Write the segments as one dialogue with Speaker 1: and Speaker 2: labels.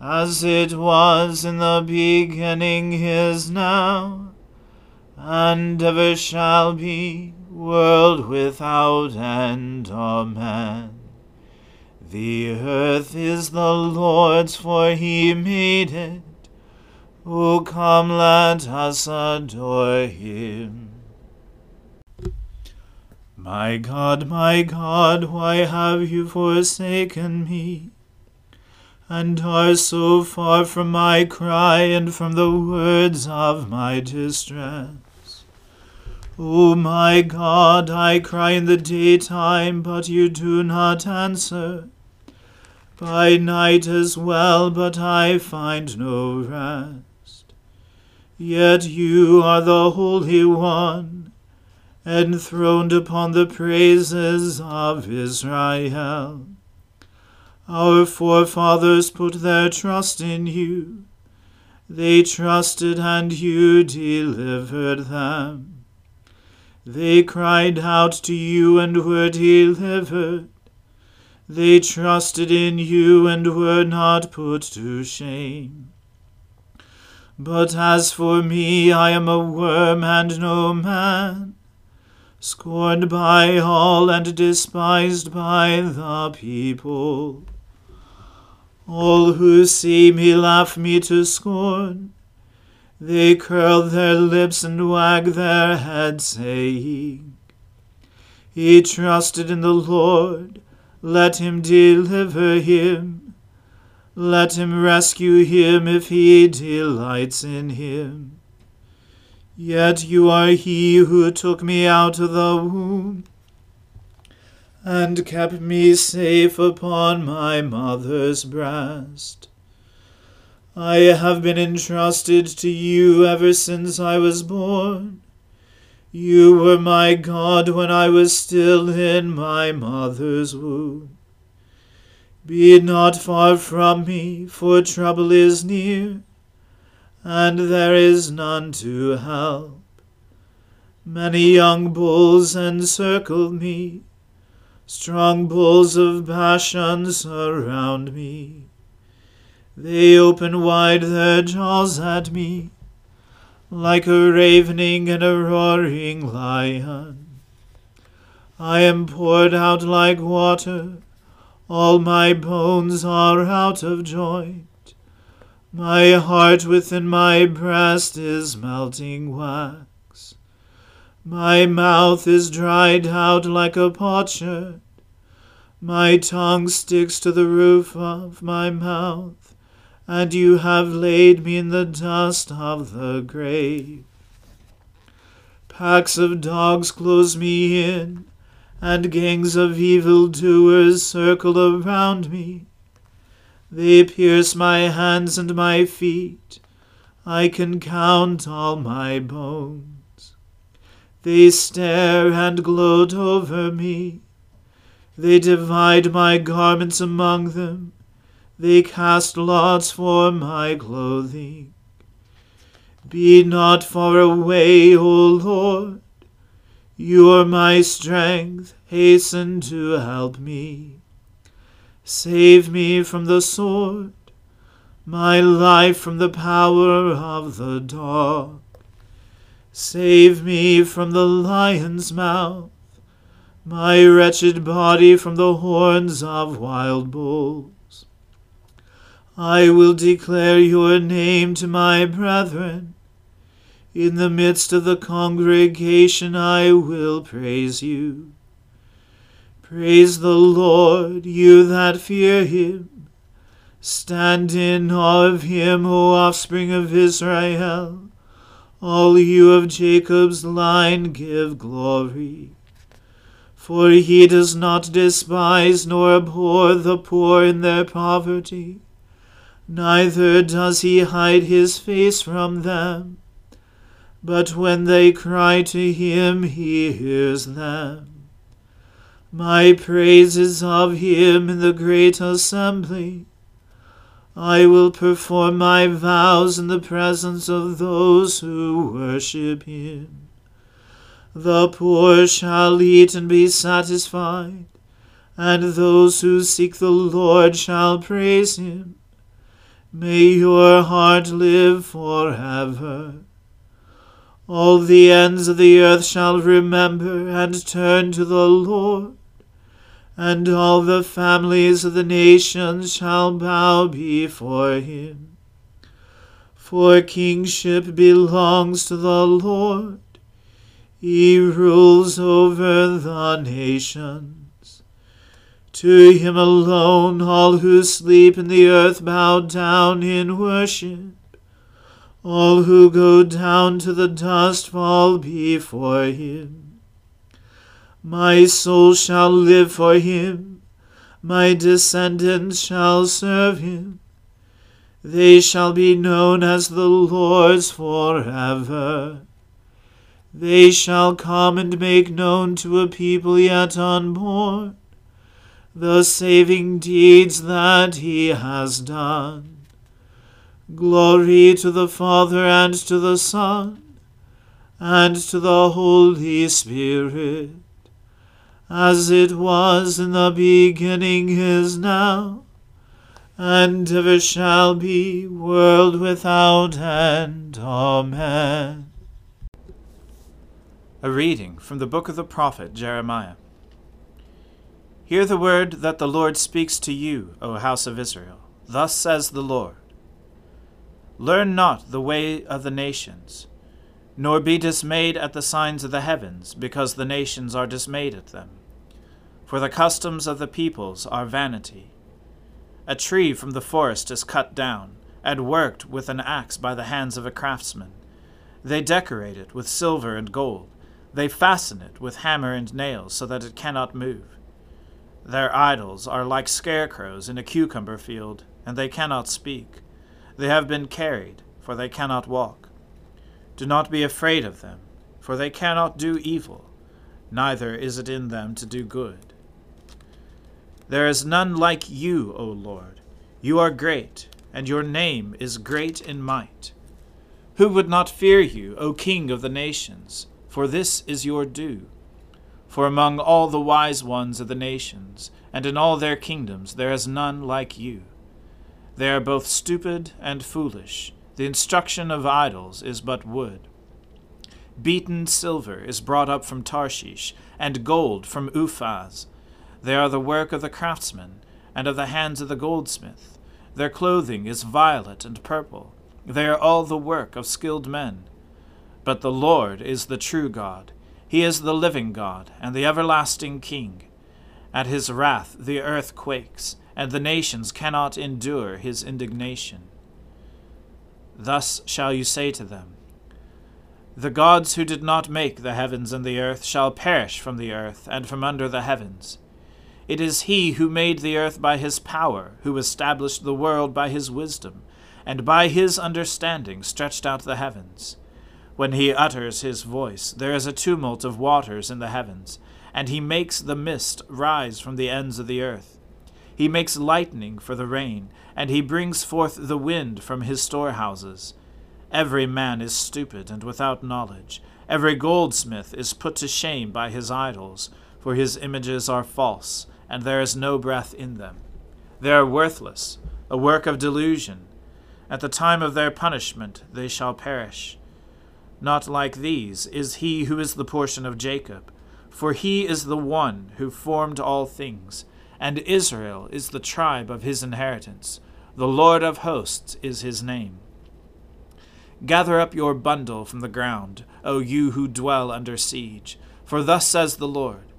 Speaker 1: as it was in the beginning is now, and ever shall be, world without end. Amen. The earth is the Lord's, for he made it. O come, let us adore him. My God, my God, why have you forsaken me? And are so far from my cry and from the words of my distress. O my God, I cry in the daytime, but you do not answer. By night as well, but I find no rest. Yet you are the Holy One, enthroned upon the praises of Israel. Our forefathers put their trust in you. They trusted and you delivered them. They cried out to you and were delivered. They trusted in you and were not put to shame. But as for me, I am a worm and no man, scorned by all and despised by the people. All who see me laugh me to scorn. They curl their lips and wag their heads, saying, He trusted in the Lord, let him deliver him. Let him rescue him if he delights in him. Yet you are he who took me out of the womb and kept me safe upon my mother's breast. I have been entrusted to you ever since I was born. You were my God when I was still in my mother's womb. Be not far from me, for trouble is near, and there is none to help. Many young bulls encircle me Strong bulls of Bashan surround me. They open wide their jaws at me. like a ravening and a roaring lion. I am poured out like water, all my bones are out of joint. My heart within my breast is melting wax. My mouth is dried out like a potsherd. My tongue sticks to the roof of my mouth, and you have laid me in the dust of the grave. Packs of dogs close me in and gangs of evil doers circle around me. They pierce my hands and my feet. I can count all my bones. They stare and gloat over me. They divide my garments among them. They cast lots for my clothing. Be not far away, O Lord. You are my strength, hasten to help me. Save me from the sword, my life from the power of the dog. Save me from the lion's mouth, my wretched body from the horns of wild bulls. I will declare your name to my brethren. In the midst of the congregation I will praise you. Praise the Lord, you that fear him. Stand in awe of him, O offspring of Israel. All you of Jacob's line give glory. For he does not despise nor abhor the poor in their poverty, neither does he hide his face from them. But when they cry to him, he hears them. My praise is of him in the great assembly. I will perform my vows in the presence of those who worship him. The poor shall eat and be satisfied, and those who seek the Lord shall praise him. May your heart live forever. All the ends of the earth shall remember and turn to the Lord, and all the families of the nations shall bow before him. For kingship belongs to the Lord, he rules over the nations. To him alone all who sleep in the earth bow down in worship. All who go down to the dust fall before him. My soul shall live for him, my descendants shall serve him. They shall be known as the Lord's forever. They shall come and make known to a people yet unborn the saving deeds that he has done. Glory to the Father and to the Son and to the Holy Spirit, as it was in the beginning is now, and ever shall be, world without end. Amen.
Speaker 2: A reading from the book of the prophet Jeremiah. Hear the word that the Lord speaks to you, O house of Israel. Thus says the Lord. Learn not the way of the nations, nor be dismayed at the signs of the heavens, because the nations are dismayed at them. For the customs of the peoples are vanity. A tree from the forest is cut down, and worked with an axe by the hands of a craftsman. They decorate it with silver and gold. They fasten it with hammer and nails, so that it cannot move. Their idols are like scarecrows in a cucumber field, and they cannot speak. They have been carried, for they cannot walk. Do not be afraid of them, for they cannot do evil, neither is it in them to do good. There is none like you, O Lord. You are great, and your name is great in might. Who would not fear you, O King of the nations? For this is your due. For among all the wise ones of the nations, and in all their kingdoms, there is none like you. They are both stupid and foolish, The instruction of idols is but wood. Beaten silver is brought up from Tarshish, and gold from Uphaz. They are the work of the craftsman, and of the hands of the goldsmith. Their clothing is violet and purple. They are all the work of skilled men. But the Lord is the true God. He is the living God, and the everlasting King. At his wrath the earth quakes, and the nations cannot endure his indignation. Thus shall you say to them, The gods who did not make the heavens and the earth shall perish from the earth and from under the heavens. It is he who made the earth by his power, who established the world by his wisdom, and by his understanding stretched out the heavens. When he utters his voice, there is a tumult of waters in the heavens, and he makes the mist rise from the ends of the earth. He makes lightning for the rain, and he brings forth the wind from his storehouses. Every man is stupid and without knowledge. Every goldsmith is put to shame by his idols, for his images are false, and there is no breath in them. They are worthless, a work of delusion. At the time of their punishment they shall perish. Not like these is he who is the portion of Jacob, for he is the one who formed all things, and Israel is the tribe of his inheritance. The Lord of hosts is his name. Gather up your bundle from the ground, O you who dwell under siege, for thus says the Lord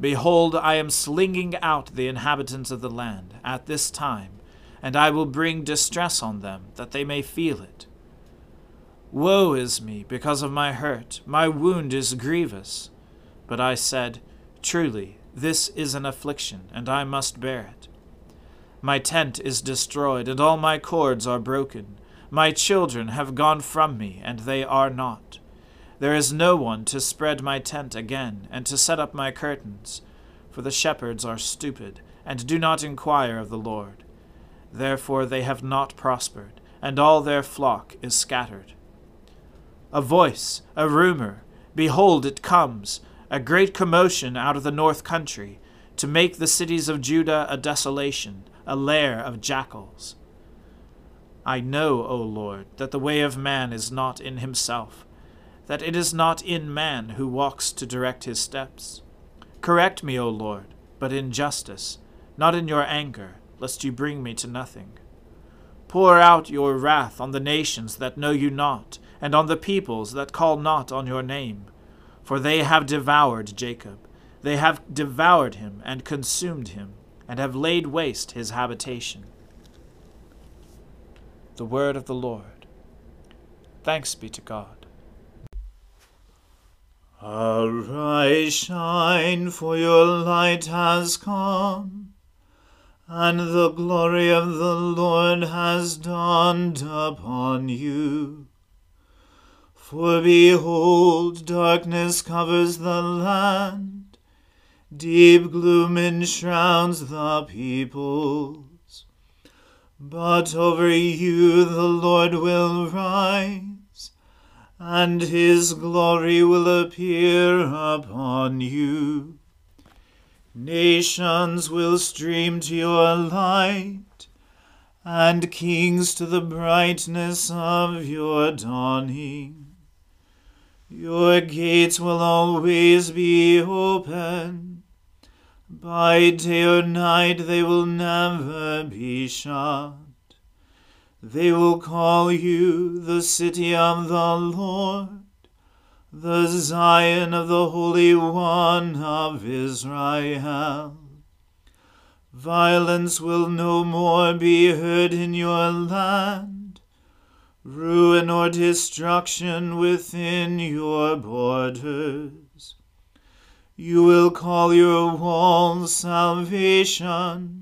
Speaker 2: Behold, I am slinging out the inhabitants of the land at this time, and I will bring distress on them, that they may feel it. Woe is me because of my hurt, my wound is grievous. But I said, Truly, this is an affliction, and I must bear it. My tent is destroyed, and all my cords are broken. My children have gone from me, and they are not. There is no one to spread my tent again, and to set up my curtains. For the shepherds are stupid, and do not inquire of the Lord. Therefore they have not prospered, and all their flock is scattered. A voice, a rumor, behold, it comes a great commotion out of the north country, to make the cities of Judah a desolation, a lair of jackals. I know, O Lord, that the way of man is not in himself, that it is not in man who walks to direct his steps. Correct me, O Lord, but in justice, not in your anger, lest you bring me to nothing. Pour out your wrath on the nations that know you not, and on the peoples that call not on your name for they have devoured Jacob. They have devoured him and consumed him, and have laid waste his habitation. The word of the Lord. Thanks be to God.
Speaker 1: Arise, shine, for your light has come, and the glory of the Lord has dawned upon you. For behold, darkness covers the land, deep gloom enshrouds the peoples. But over you the Lord will rise, and his glory will appear upon you. Nations will stream to your light, and kings to the brightness of your dawning. Your gates will always be open. By day or night they will never be shut. They will call you the city of the Lord, the Zion of the Holy One of Israel. Violence will no more be heard in your land ruin or destruction within your borders. You will call your walls salvation,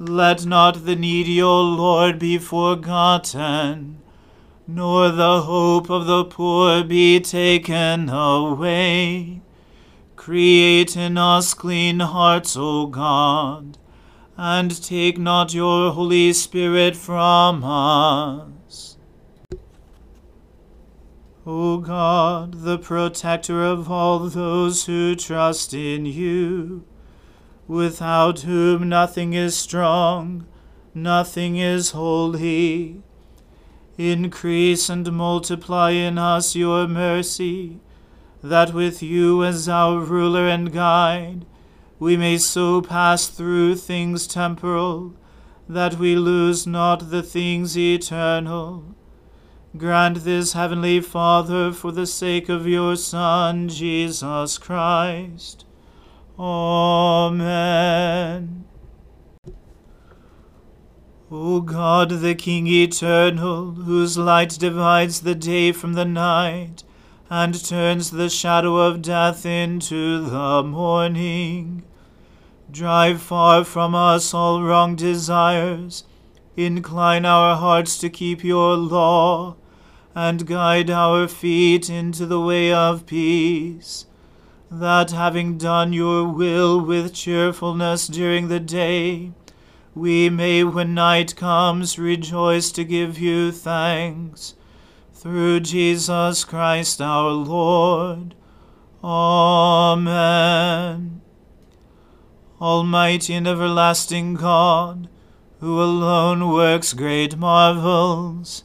Speaker 1: Let not the needy, O Lord, be forgotten, nor the hope of the poor be taken away. Create in us clean hearts, O God, and take not your Holy Spirit from us. O God, the protector of all those who trust in you, without whom nothing is strong, nothing is holy, increase and multiply in us your mercy that with you as our ruler and guide, we may so pass through things temporal, that we lose not the things eternal. Grant this, Heavenly Father, for the sake of your Son, Jesus Christ. Amen. O God, the King eternal, whose light divides the day from the night, and turns the shadow of death into the morning. Drive far from us all wrong desires, incline our hearts to keep your law, and guide our feet into the way of peace, that having done your will with cheerfulness during the day, we may, when night comes, rejoice to give you thanks through Jesus Christ our Lord. Amen. Almighty and everlasting God, who alone works great marvels,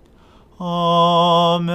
Speaker 1: Amen.